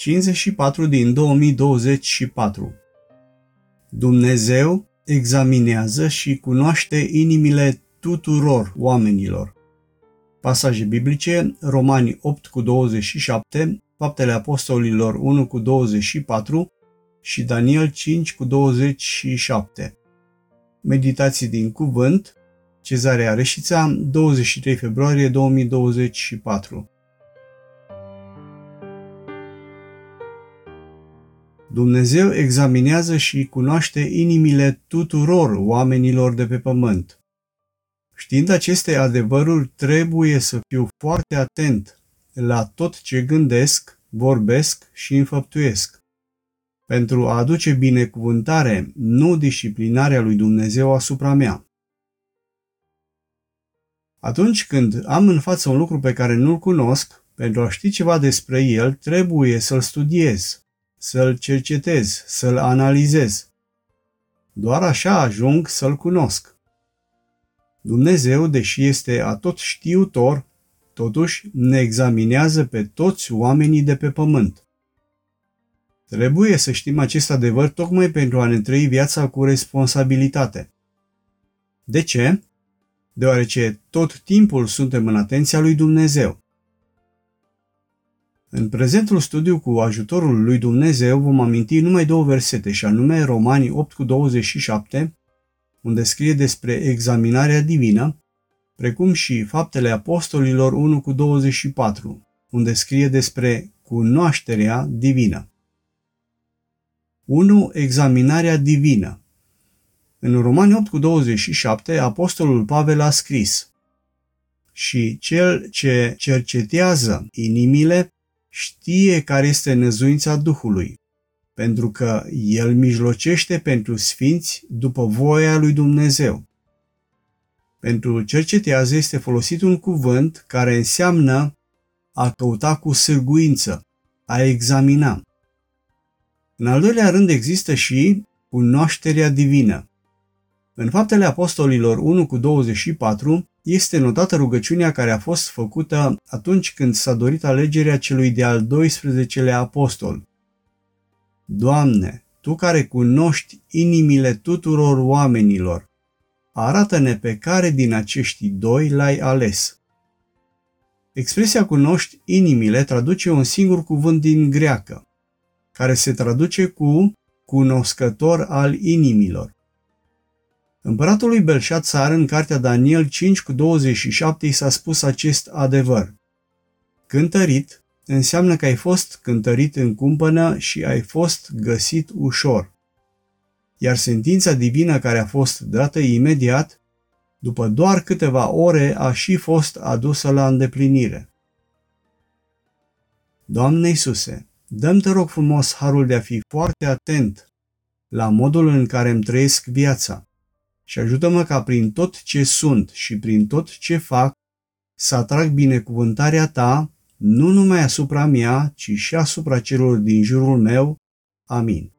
54 din 2024 Dumnezeu examinează și cunoaște inimile tuturor oamenilor. Pasaje biblice, Romani 8 cu 27, Faptele Apostolilor 1 cu 24 și Daniel 5 cu 27. Meditații din cuvânt, Cezarea Reșița, 23 februarie 2024. Dumnezeu examinează și cunoaște inimile tuturor oamenilor de pe pământ. Știind aceste adevăruri, trebuie să fiu foarte atent la tot ce gândesc, vorbesc și înfăptuiesc. Pentru a aduce binecuvântare, nu disciplinarea lui Dumnezeu asupra mea. Atunci când am în față un lucru pe care nu-l cunosc, pentru a ști ceva despre el, trebuie să-l studiez, să-l cercetez, să-l analizez. Doar așa ajung să-l cunosc. Dumnezeu, deși este atot știutor, totuși ne examinează pe toți oamenii de pe pământ. Trebuie să știm acest adevăr tocmai pentru a ne trăi viața cu responsabilitate. De ce? Deoarece tot timpul suntem în atenția lui Dumnezeu. În prezentul studiu cu ajutorul lui Dumnezeu vom aminti numai două versete, și anume Romanii 8 cu 27, unde scrie despre examinarea divină, precum și Faptele Apostolilor 1 cu 24, unde scrie despre cunoașterea divină. 1. Examinarea divină În Romani 8 cu 27, Apostolul Pavel a scris Și cel ce cercetează inimile știe care este năzuința Duhului, pentru că el mijlocește pentru sfinți după voia lui Dumnezeu. Pentru cercetează este folosit un cuvânt care înseamnă a căuta cu sârguință, a examina. În al doilea rând există și cunoașterea divină. În Faptele Apostolilor 1 cu 24 este notată rugăciunea care a fost făcută atunci când s-a dorit alegerea celui de-al 12-lea apostol. Doamne, Tu care cunoști inimile tuturor oamenilor, arată-ne pe care din acești doi l-ai ales. Expresia cunoști inimile traduce un singur cuvânt din greacă, care se traduce cu cunoscător al inimilor. Împăratului Belșațar în cartea Daniel 5 cu 27 i s-a spus acest adevăr. Cântărit înseamnă că ai fost cântărit în cumpănă și ai fost găsit ușor. Iar sentința divină care a fost dată imediat, după doar câteva ore, a și fost adusă la îndeplinire. Doamne Iisuse, dăm te rog frumos harul de a fi foarte atent la modul în care îmi trăiesc viața și ajută-mă ca prin tot ce sunt și prin tot ce fac să atrag binecuvântarea ta nu numai asupra mea, ci și asupra celor din jurul meu. Amin.